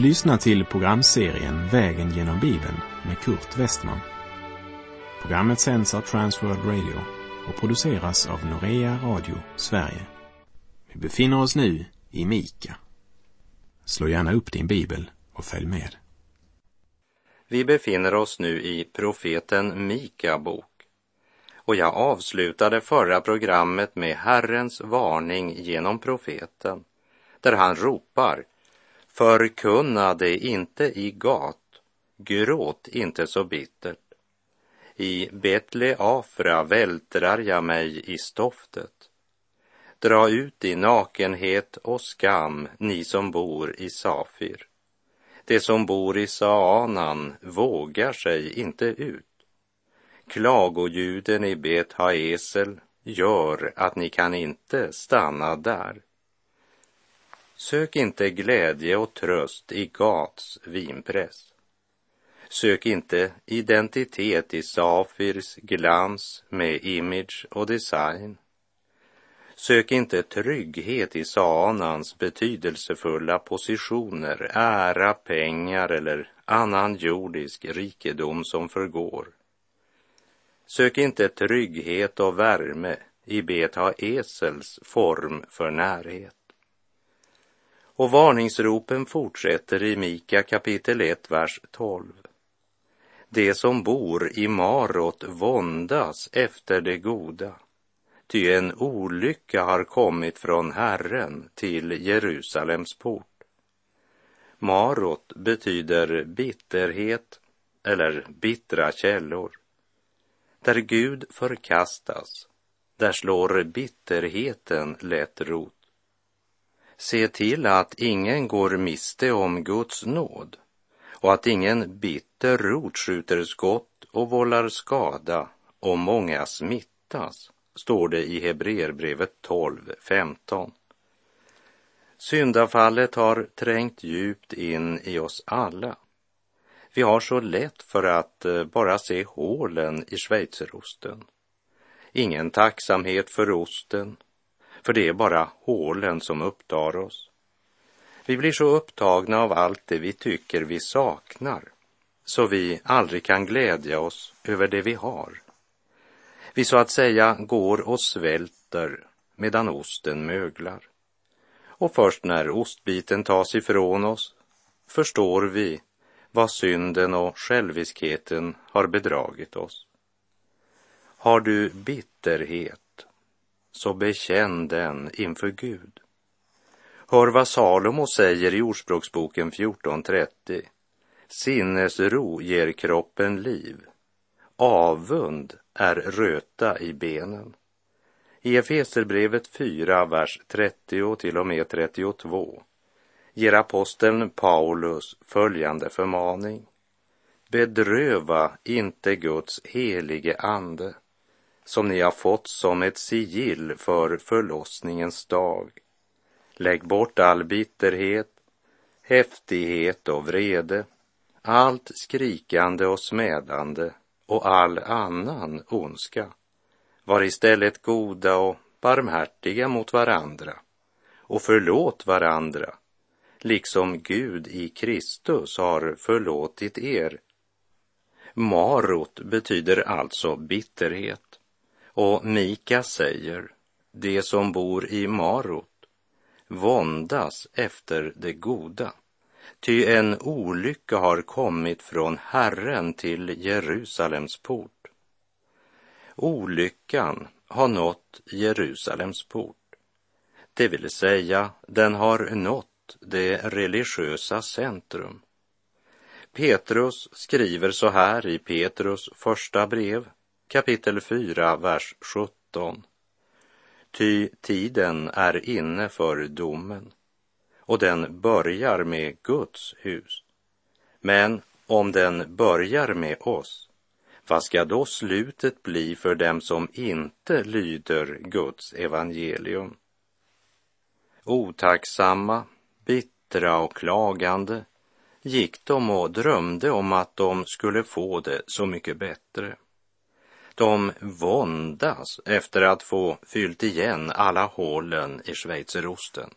Du lyssnar till programserien Vägen genom Bibeln med Kurt Westman. Programmet sänds av Transworld Radio och produceras av Norea Radio Sverige. Vi befinner oss nu i Mika. Slå gärna upp din bibel och följ med. Vi befinner oss nu i profeten Mika bok. Och jag avslutade förra programmet med Herrens varning genom profeten, där han ropar Förkunna det inte i gat, gråt inte så bittert. I Betle Afra vältrar jag mig i stoftet. Dra ut i nakenhet och skam, ni som bor i Safir. De som bor i Saanan vågar sig inte ut. Klagoljuden i Bet Haesel gör att ni kan inte stanna där. Sök inte glädje och tröst i Gats vinpress. Sök inte identitet i Safirs glans med image och design. Sök inte trygghet i Saanans betydelsefulla positioner, ära, pengar eller annan jordisk rikedom som förgår. Sök inte trygghet och värme i Beta Esels form för närhet. Och varningsropen fortsätter i Mika kapitel 1, vers 12. De som bor i Marot våndas efter det goda, ty en olycka har kommit från Herren till Jerusalems port. Marot betyder bitterhet eller bittra källor. Där Gud förkastas, där slår bitterheten lätt rot. Se till att ingen går miste om Guds nåd och att ingen bitter rot skjuter skott och vållar skada och många smittas, står det i Hebreerbrevet 12.15. Syndafallet har trängt djupt in i oss alla. Vi har så lätt för att eh, bara se hålen i schweizerosten. Ingen tacksamhet för osten, för det är bara hålen som upptar oss. Vi blir så upptagna av allt det vi tycker vi saknar, så vi aldrig kan glädja oss över det vi har. Vi så att säga går och svälter medan osten möglar. Och först när ostbiten tas ifrån oss förstår vi vad synden och själviskheten har bedragit oss. Har du bitterhet så bekänn den inför Gud. Hör vad Salomo säger i Ordspråksboken 14.30. Sinnesro ger kroppen liv. Avund är röta i benen. I Efeserbrevet 4, vers 30 till och med 32 ger aposteln Paulus följande förmaning. Bedröva inte Guds helige ande som ni har fått som ett sigill för förlossningens dag. Lägg bort all bitterhet, häftighet och vrede, allt skrikande och smädande och all annan ondska. Var istället goda och barmhärtiga mot varandra och förlåt varandra, liksom Gud i Kristus har förlåtit er. Marot betyder alltså bitterhet. Och Mika säger, de som bor i Marot våndas efter det goda, ty en olycka har kommit från Herren till Jerusalems port. Olyckan har nått Jerusalems port, det vill säga den har nått det religiösa centrum. Petrus skriver så här i Petrus första brev kapitel 4, vers 17. Ty tiden är inne för domen och den börjar med Guds hus. Men om den börjar med oss, vad ska då slutet bli för dem som inte lyder Guds evangelium? Otacksamma, bittra och klagande gick de och drömde om att de skulle få det så mycket bättre. De våndas efter att få fyllt igen alla hålen i schweizerosten.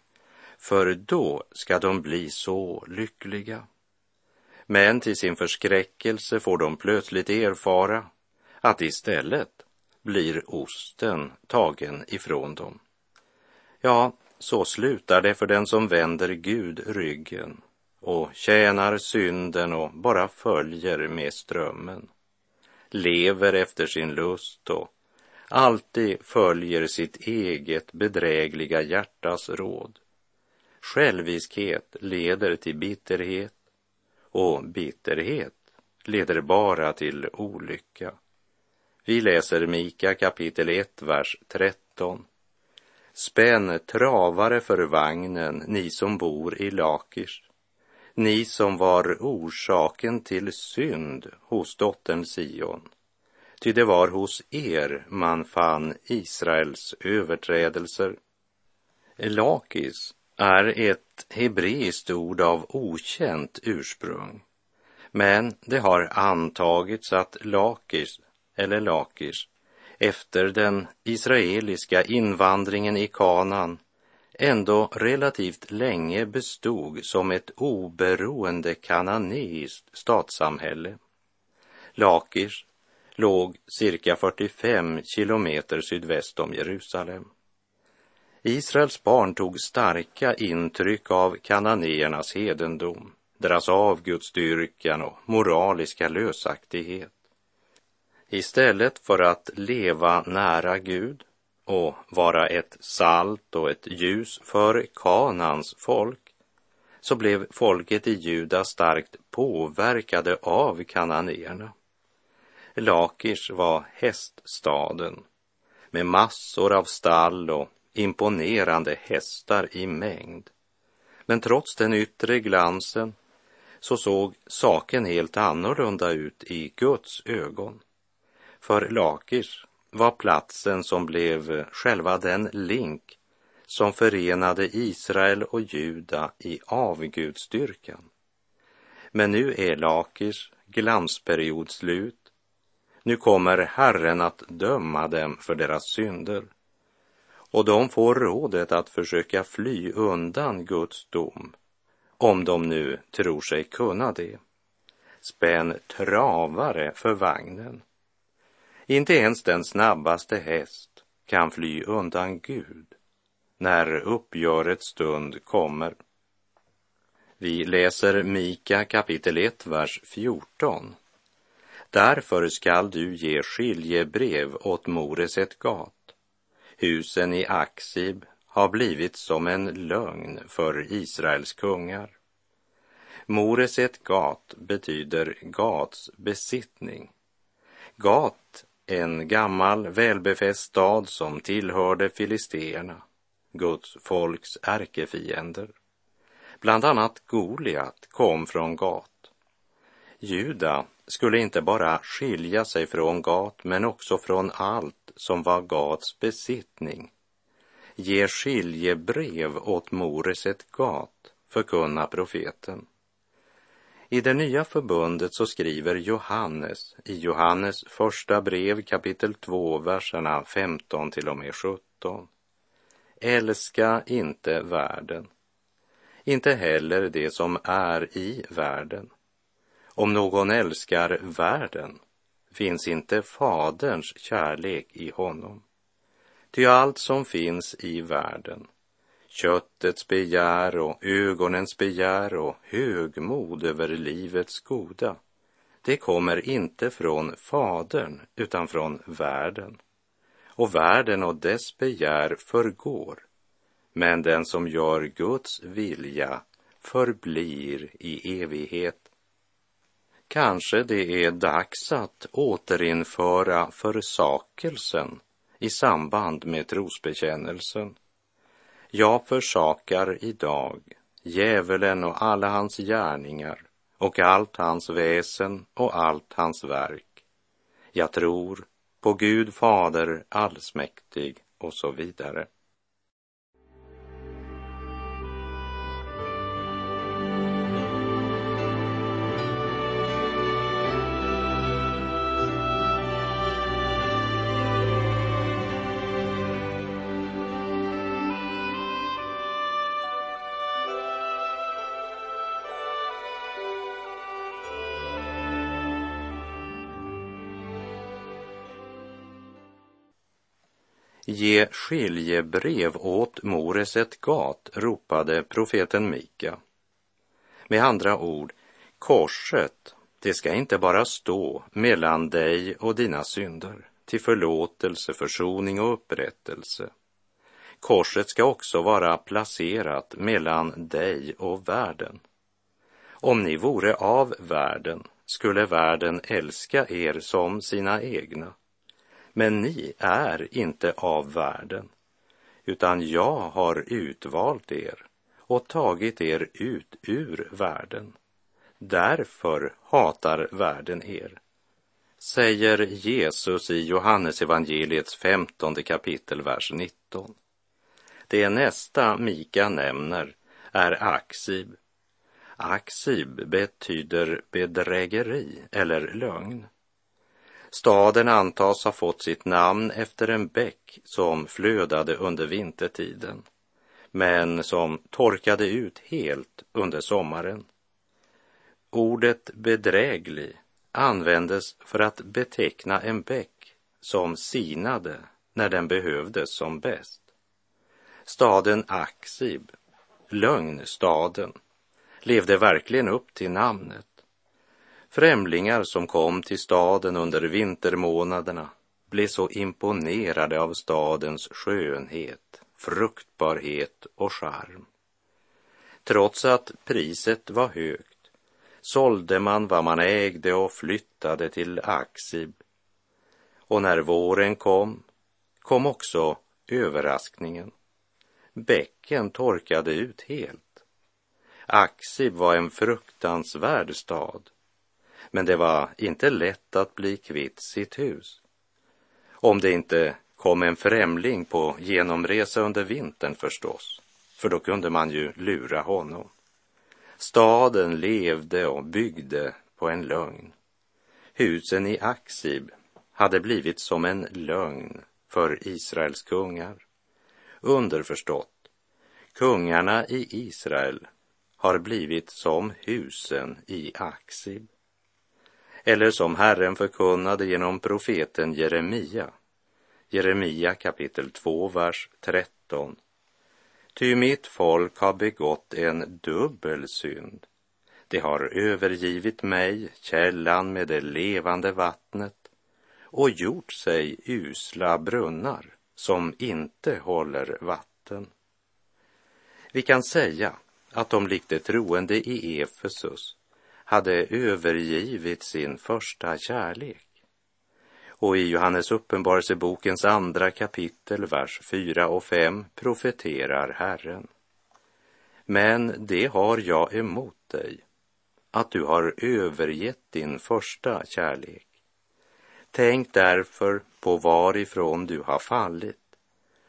för då ska de bli så lyckliga. Men till sin förskräckelse får de plötsligt erfara att istället blir osten tagen ifrån dem. Ja, så slutar det för den som vänder Gud ryggen och tjänar synden och bara följer med strömmen. Lever efter sin lust och alltid följer sitt eget bedrägliga hjärtas råd. Själviskhet leder till bitterhet och bitterhet leder bara till olycka. Vi läser Mika kapitel 1, vers 13. Spänn travare för vagnen, ni som bor i Lakish, ni som var orsaken till synd hos dottern Sion. Ty det var hos er man fann Israels överträdelser. Lakis är ett hebreiskt ord av okänt ursprung. Men det har antagits att Lakis, eller Lakis efter den israeliska invandringen i Kanan ändå relativt länge bestod som ett oberoende kananeiskt statssamhälle. Lakish låg cirka 45 kilometer sydväst om Jerusalem. Israels barn tog starka intryck av kananéernas hedendom, deras avgudsdyrkan och moraliska lösaktighet. Istället för att leva nära Gud och vara ett salt och ett ljus för Kanans folk så blev folket i Juda starkt påverkade av kananéerna. Lakish var häststaden med massor av stall och imponerande hästar i mängd. Men trots den yttre glansen så såg saken helt annorlunda ut i Guds ögon. För Lakish var platsen som blev själva den link som förenade Israel och Juda i avgudstyrkan. Men nu är Lakish glansperiod slut. Nu kommer Herren att döma dem för deras synder och de får rådet att försöka fly undan Guds dom, om de nu tror sig kunna det. Spänn travare för vagnen. Inte ens den snabbaste häst kan fly undan Gud när uppgörets stund kommer. Vi läser Mika kapitel 1, vers 14. Därför skall du ge skiljebrev åt Moreset Gat Husen i Aksib har blivit som en lögn för Israels kungar. Moreset Gat betyder Gats besittning. Gat, en gammal välbefäst stad som tillhörde filisterna, Guds folks ärkefiender. Bland annat Goliat kom från Gat. Juda skulle inte bara skilja sig från Gat, men också från allt som var Gats besittning. Ge skiljebrev åt Moreset Gat, förkunna profeten. I det nya förbundet så skriver Johannes i Johannes första brev kapitel 2, verserna 15 till och med 17. Älska inte världen, inte heller det som är i världen. Om någon älskar världen finns inte Faderns kärlek i honom. Ty allt som finns i världen, köttets begär och ögonens begär och högmod över livets goda, det kommer inte från Fadern utan från världen. Och världen och dess begär förgår, men den som gör Guds vilja förblir i evighet. Kanske det är dags att återinföra försakelsen i samband med trosbekännelsen. Jag försakar idag djävulen och alla hans gärningar och allt hans väsen och allt hans verk. Jag tror på Gud Fader allsmäktig och så vidare. Ge skiljebrev åt Moreset Gat, ropade profeten Mika. Med andra ord, korset, det ska inte bara stå mellan dig och dina synder till förlåtelse, försoning och upprättelse. Korset ska också vara placerat mellan dig och världen. Om ni vore av världen skulle världen älska er som sina egna. Men ni är inte av världen, utan jag har utvalt er och tagit er ut ur världen. Därför hatar världen er, säger Jesus i Johannesevangeliets femtonde kapitel, vers 19. Det nästa Mika nämner är Aksib. Aksib betyder bedrägeri eller lögn. Staden antas ha fått sitt namn efter en bäck som flödade under vintertiden, men som torkade ut helt under sommaren. Ordet bedräglig användes för att beteckna en bäck som sinade när den behövdes som bäst. Staden Aksib, lögnstaden, levde verkligen upp till namnet. Främlingar som kom till staden under vintermånaderna blev så imponerade av stadens skönhet, fruktbarhet och charm. Trots att priset var högt sålde man vad man ägde och flyttade till Aksib. Och när våren kom, kom också överraskningen. Bäcken torkade ut helt. Aksib var en fruktansvärd stad, men det var inte lätt att bli kvitt sitt hus. Om det inte kom en främling på genomresa under vintern förstås, för då kunde man ju lura honom. Staden levde och byggde på en lögn. Husen i Aksib hade blivit som en lögn för Israels kungar. Underförstått, kungarna i Israel har blivit som husen i Aksib. Eller som Herren förkunnade genom profeten Jeremia. Jeremia kapitel 2, vers 13. Ty mitt folk har begått en dubbel synd. Det har övergivit mig, källan med det levande vattnet, och gjort sig usla brunnar som inte håller vatten. Vi kan säga att de likt de troende i Efesus hade övergivit sin första kärlek. Och i Johannes uppenbarelsebokens andra kapitel, vers 4 och 5 profeterar Herren. Men det har jag emot dig, att du har övergett din första kärlek. Tänk därför på varifrån du har fallit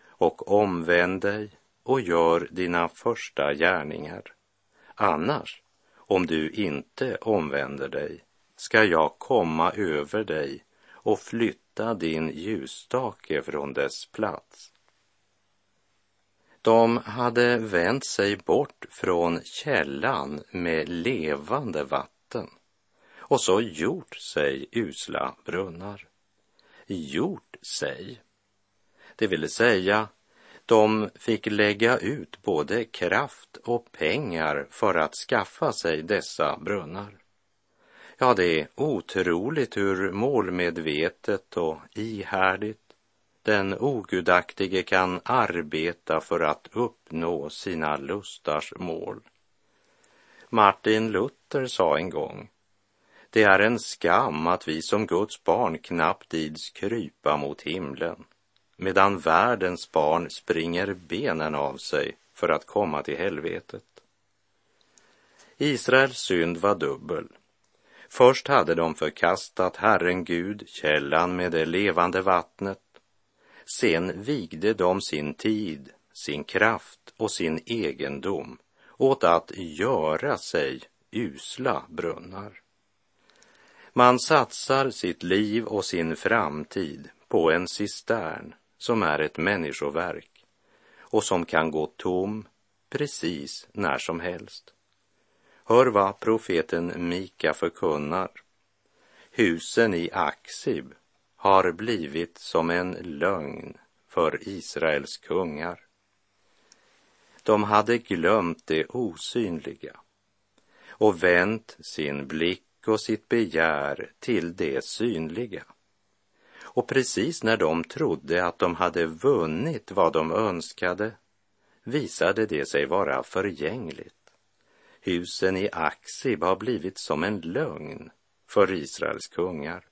och omvänd dig och gör dina första gärningar. Annars, om du inte omvänder dig, ska jag komma över dig och flytta din ljusstake från dess plats. De hade vänt sig bort från källan med levande vatten och så gjort sig usla brunnar. Gjort sig, det vill säga de fick lägga ut både kraft och pengar för att skaffa sig dessa brunnar. Ja, det är otroligt hur målmedvetet och ihärdigt den ogudaktige kan arbeta för att uppnå sina lustars mål. Martin Luther sa en gång, det är en skam att vi som Guds barn knappt ids krypa mot himlen, medan världens barn springer benen av sig för att komma till helvetet. Israels synd var dubbel. Först hade de förkastat Herren Gud, källan med det levande vattnet. Sen vigde de sin tid, sin kraft och sin egendom åt att göra sig usla brunnar. Man satsar sitt liv och sin framtid på en cistern som är ett människoverk och som kan gå tom precis när som helst. Hör vad profeten Mika förkunnar. Husen i Aksib har blivit som en lögn för Israels kungar. De hade glömt det osynliga och vänt sin blick och sitt begär till det synliga. Och precis när de trodde att de hade vunnit vad de önskade visade det sig vara förgängligt. Husen i Aksib har blivit som en lögn för Israels kungar.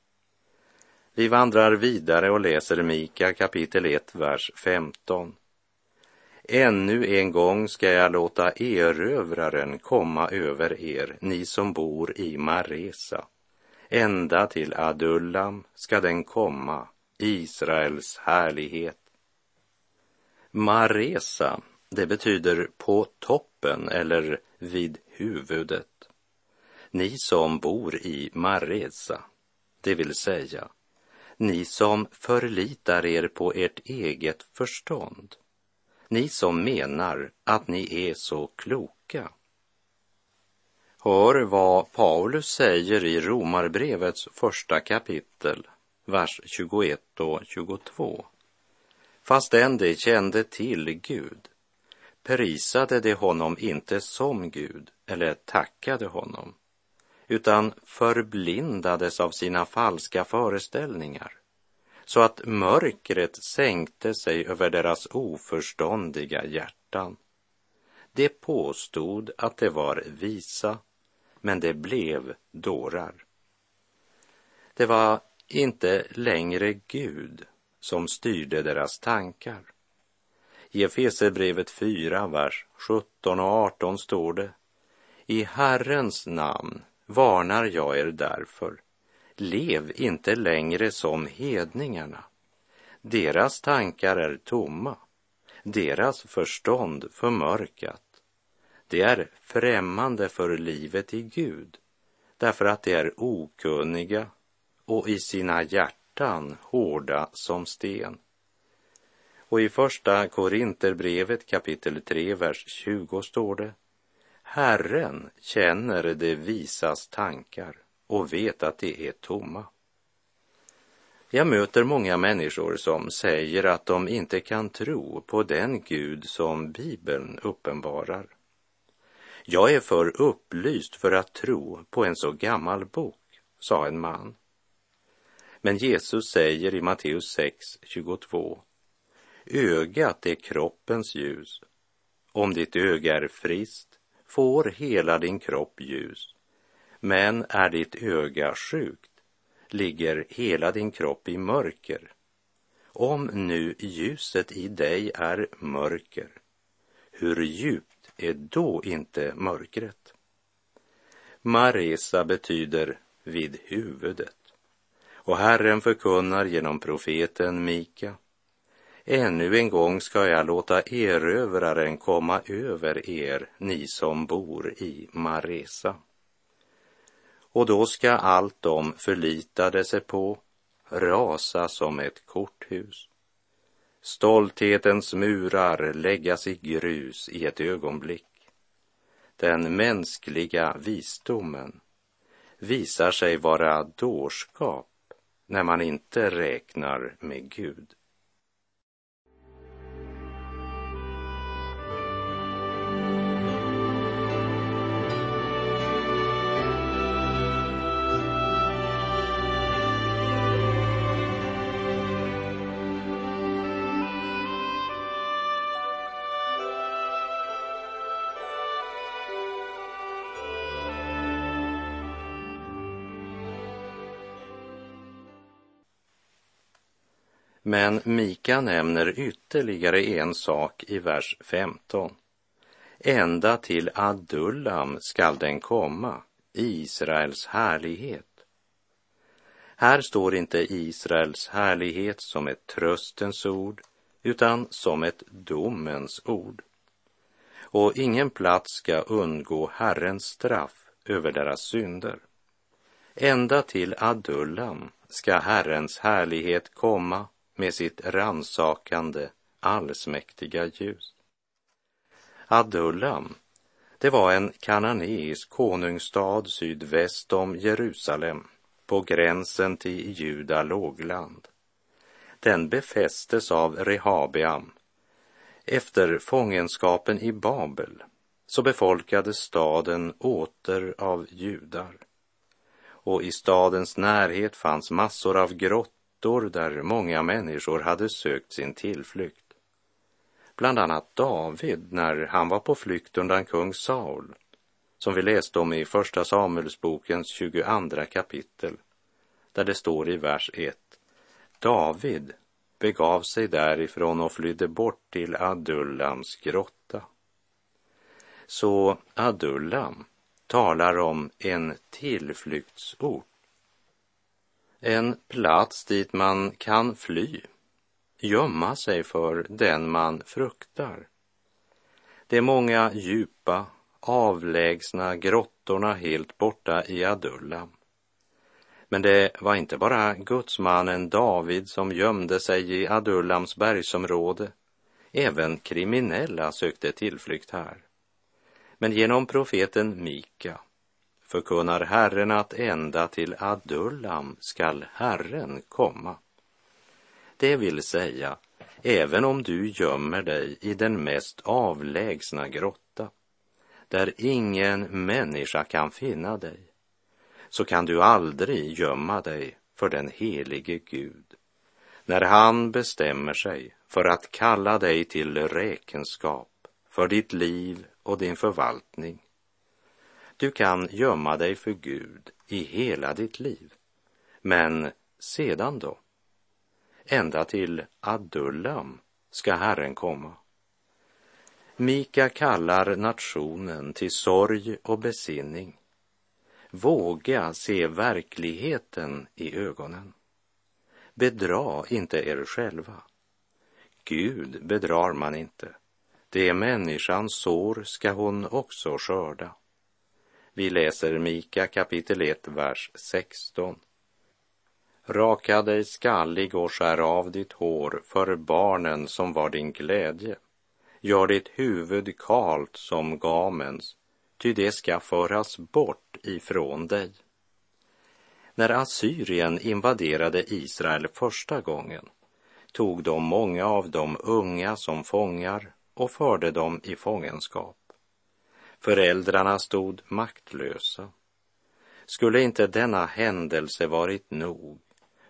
Vi vandrar vidare och läser Mika kapitel 1, vers 15. Ännu en gång ska jag låta erövraren komma över er, ni som bor i Maresa. Ända till Adullam ska den komma, Israels härlighet. Maresa, det betyder på toppen eller vid huvudet. Ni som bor i Maresa, det vill säga ni som förlitar er på ert eget förstånd ni som menar att ni är så kloka. Hör vad Paulus säger i Romarbrevets första kapitel, vers 21 och 22. Fastän de kände till Gud prisade de honom inte som Gud eller tackade honom, utan förblindades av sina falska föreställningar så att mörkret sänkte sig över deras oförståndiga hjärtan. De påstod att det var visa, men det blev dårar. Det var inte längre Gud som styrde deras tankar. I Efesierbrevet 4, vers 17 och 18 står det I Herrens namn varnar jag er därför Lev inte längre som hedningarna. Deras tankar är tomma, deras förstånd förmörkat. De är främmande för livet i Gud därför att de är okunniga och i sina hjärtan hårda som sten. Och i första Korinterbrevet kapitel 3, vers 20 står det Herren känner det visas tankar och vet att de är tomma. Jag möter många människor som säger att de inte kan tro på den Gud som Bibeln uppenbarar. Jag är för upplyst för att tro på en så gammal bok, sa en man. Men Jesus säger i Matteus 6, 22. Ögat är kroppens ljus. Om ditt öga är friskt får hela din kropp ljus. Men är ditt öga sjukt ligger hela din kropp i mörker. Om nu ljuset i dig är mörker, hur djup är då inte mörkret? Maresa betyder vid huvudet. Och Herren förkunnar genom profeten Mika. Ännu en gång ska jag låta erövraren komma över er, ni som bor i Maresa och då ska allt de förlitade sig på rasa som ett korthus. Stolthetens murar läggas i grus i ett ögonblick. Den mänskliga visdomen visar sig vara dårskap när man inte räknar med Gud. Men Mika nämner ytterligare en sak i vers 15. Ända till Adullam skall den komma, Israels härlighet. Här står inte Israels härlighet som ett tröstens ord, utan som ett domens ord. Och ingen plats ska undgå Herrens straff över deras synder. Ända till Adullam ska Herrens härlighet komma med sitt ransakande, allsmäktiga ljus. Adullam, det var en kananeisk konungsstad sydväst om Jerusalem, på gränsen till Juda lågland. den befästes av Rehabeam. Efter fångenskapen i Babel så befolkades staden åter av judar. Och i stadens närhet fanns massor av ytor där många människor hade sökt sin tillflykt. Bland annat David när han var på flykt undan kung Saul, som vi läste om i Första Samuelsbokens 22 kapitel, där det står i vers 1. David begav sig därifrån och flydde bort till Adullams grotta. Så Adullam talar om en tillflyktsort. En plats dit man kan fly, gömma sig för den man fruktar. De många djupa, avlägsna grottorna helt borta i Adullam. Men det var inte bara gudsmannen David som gömde sig i Adullams bergsområde. Även kriminella sökte tillflykt här. Men genom profeten Mika förkunnar Herren att ända till Adullam skall Herren komma. Det vill säga, även om du gömmer dig i den mest avlägsna grotta, där ingen människa kan finna dig, så kan du aldrig gömma dig för den helige Gud. När han bestämmer sig för att kalla dig till räkenskap för ditt liv och din förvaltning. Du kan gömma dig för Gud i hela ditt liv. Men sedan då? Ända till Adullam ska Herren komma. Mika kallar nationen till sorg och besinning. Våga se verkligheten i ögonen. Bedra inte er själva. Gud bedrar man inte. Det människan sår ska hon också skörda. Vi läser Mika kapitel 1, vers 16. Raka dig skallig och skär av ditt hår för barnen som var din glädje. Gör ditt huvud kalt som gamens, ty det ska föras bort ifrån dig. När Assyrien invaderade Israel första gången tog de många av de unga som fångar och förde dem i fångenskap. Föräldrarna stod maktlösa. Skulle inte denna händelse varit nog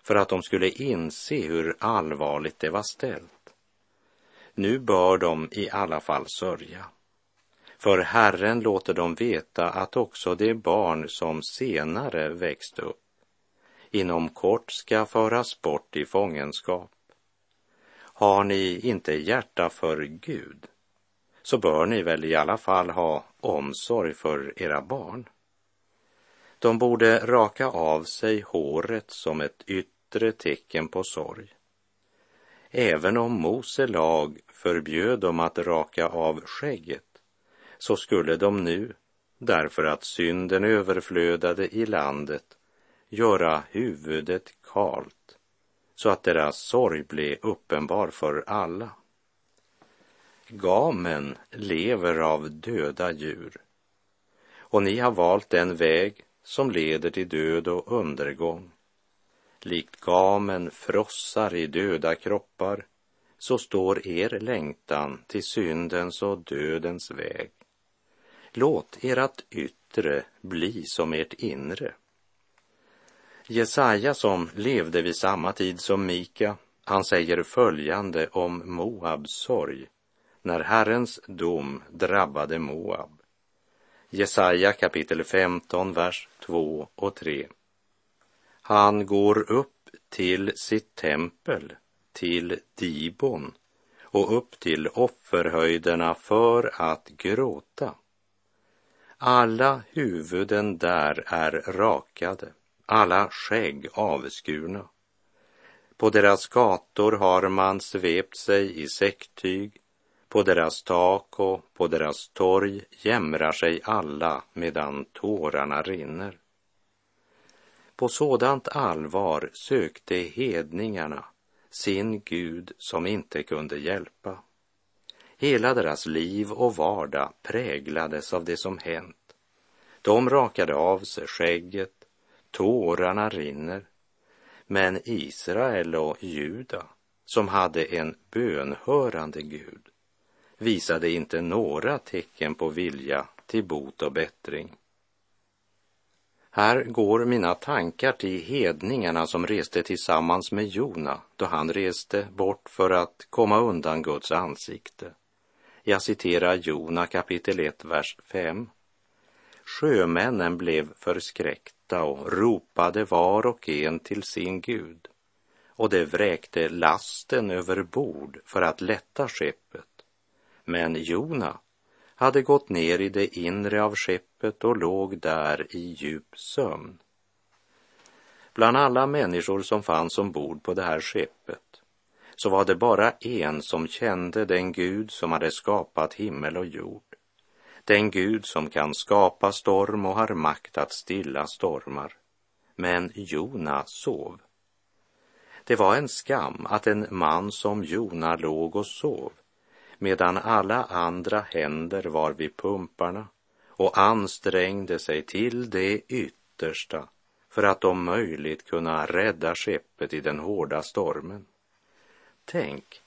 för att de skulle inse hur allvarligt det var ställt? Nu bör de i alla fall sörja. För Herren låter dem veta att också de barn som senare växt upp inom kort ska föras bort i fångenskap. Har ni inte hjärta för Gud så bör ni väl i alla fall ha omsorg för era barn. De borde raka av sig håret som ett yttre tecken på sorg. Även om Mose lag förbjöd dem att raka av skägget så skulle de nu, därför att synden överflödade i landet, göra huvudet kalt så att deras sorg blev uppenbar för alla. Gamen lever av döda djur och ni har valt den väg som leder till död och undergång. Likt gamen frossar i döda kroppar så står er längtan till syndens och dödens väg. Låt ert yttre bli som ert inre. Jesaja som levde vid samma tid som Mika, han säger följande om Moabs sorg när Herrens dom drabbade Moab. Jesaja kapitel 15, vers 2 och 3. Han går upp till sitt tempel, till Dibon och upp till offerhöjderna för att gråta. Alla huvuden där är rakade alla skägg avskurna. På deras gator har man svept sig i säcktyg, på deras tak och på deras torg jämrar sig alla medan tårarna rinner. På sådant allvar sökte hedningarna sin Gud som inte kunde hjälpa. Hela deras liv och vardag präglades av det som hänt. De rakade av sig skägget, Tårarna rinner. Men Israel och Juda som hade en bönhörande Gud, visade inte några tecken på vilja till bot och bättring. Här går mina tankar till hedningarna som reste tillsammans med Jona då han reste bort för att komma undan Guds ansikte. Jag citerar Jona kapitel 1, vers 5. Sjömännen blev förskräckta och ropade var och en till sin Gud och det vräkte lasten över bord för att lätta skeppet. Men Jona hade gått ner i det inre av skeppet och låg där i djup sömn. Bland alla människor som fanns ombord på det här skeppet så var det bara en som kände den Gud som hade skapat himmel och jord. Den Gud som kan skapa storm och har makt att stilla stormar. Men Jona sov. Det var en skam att en man som Jona låg och sov medan alla andra händer var vid pumparna och ansträngde sig till det yttersta för att om möjligt kunna rädda skeppet i den hårda stormen. Tänk,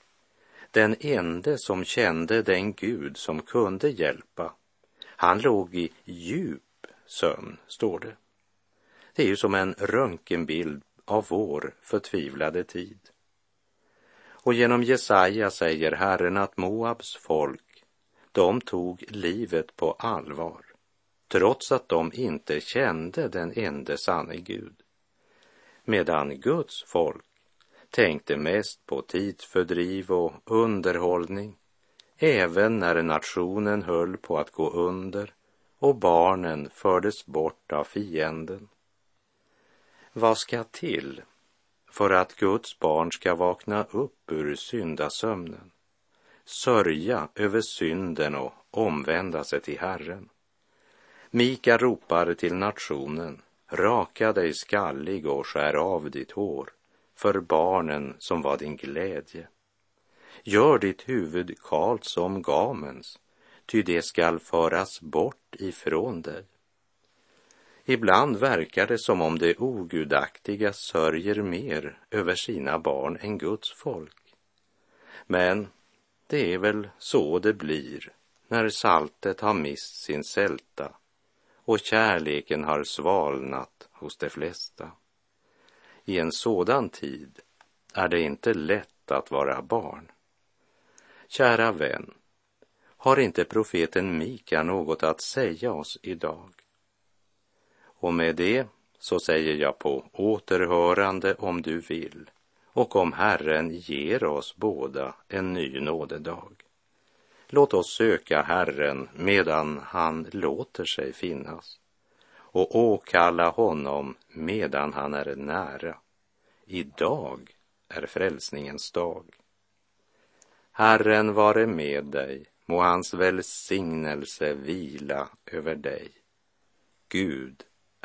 den ende som kände den Gud som kunde hjälpa, han låg i djup sömn, står det. Det är ju som en röntgenbild av vår förtvivlade tid. Och genom Jesaja säger Herren att Moabs folk, de tog livet på allvar, trots att de inte kände den ende sanne Gud. Medan Guds folk tänkte mest på tidsfördriv och underhållning, även när nationen höll på att gå under och barnen fördes bort av fienden. Vad ska till för att Guds barn ska vakna upp ur syndasömnen, sörja över synden och omvända sig till Herren? Mika ropar till nationen, raka dig skallig och skär av ditt hår för barnen som var din glädje. Gör ditt huvud kalt som gamens, ty det skall föras bort ifrån dig. Ibland verkar det som om det ogudaktiga sörjer mer över sina barn än Guds folk. Men det är väl så det blir när saltet har mist sin sälta och kärleken har svalnat hos de flesta. I en sådan tid är det inte lätt att vara barn. Kära vän, har inte profeten Mika något att säga oss idag? Och med det så säger jag på återhörande om du vill och om Herren ger oss båda en ny nådedag. Låt oss söka Herren medan han låter sig finnas och åkalla honom medan han är nära. Idag är frälsningens dag. Herren vare med dig, må hans välsignelse vila över dig. Gud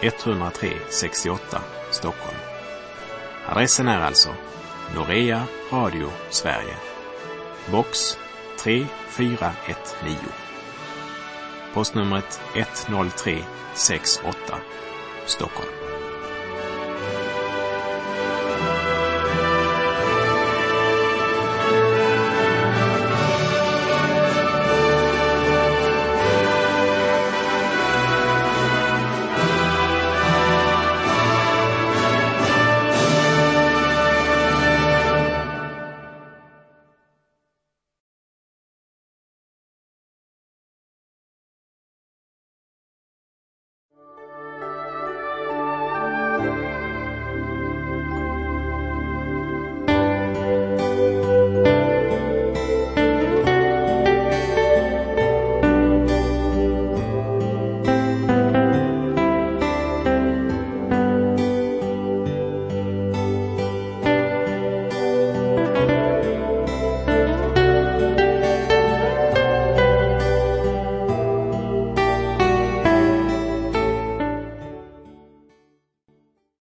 103 68 Stockholm. Adressen är alltså Norea Radio Sverige, box 3419. Postnumret 10368 Stockholm.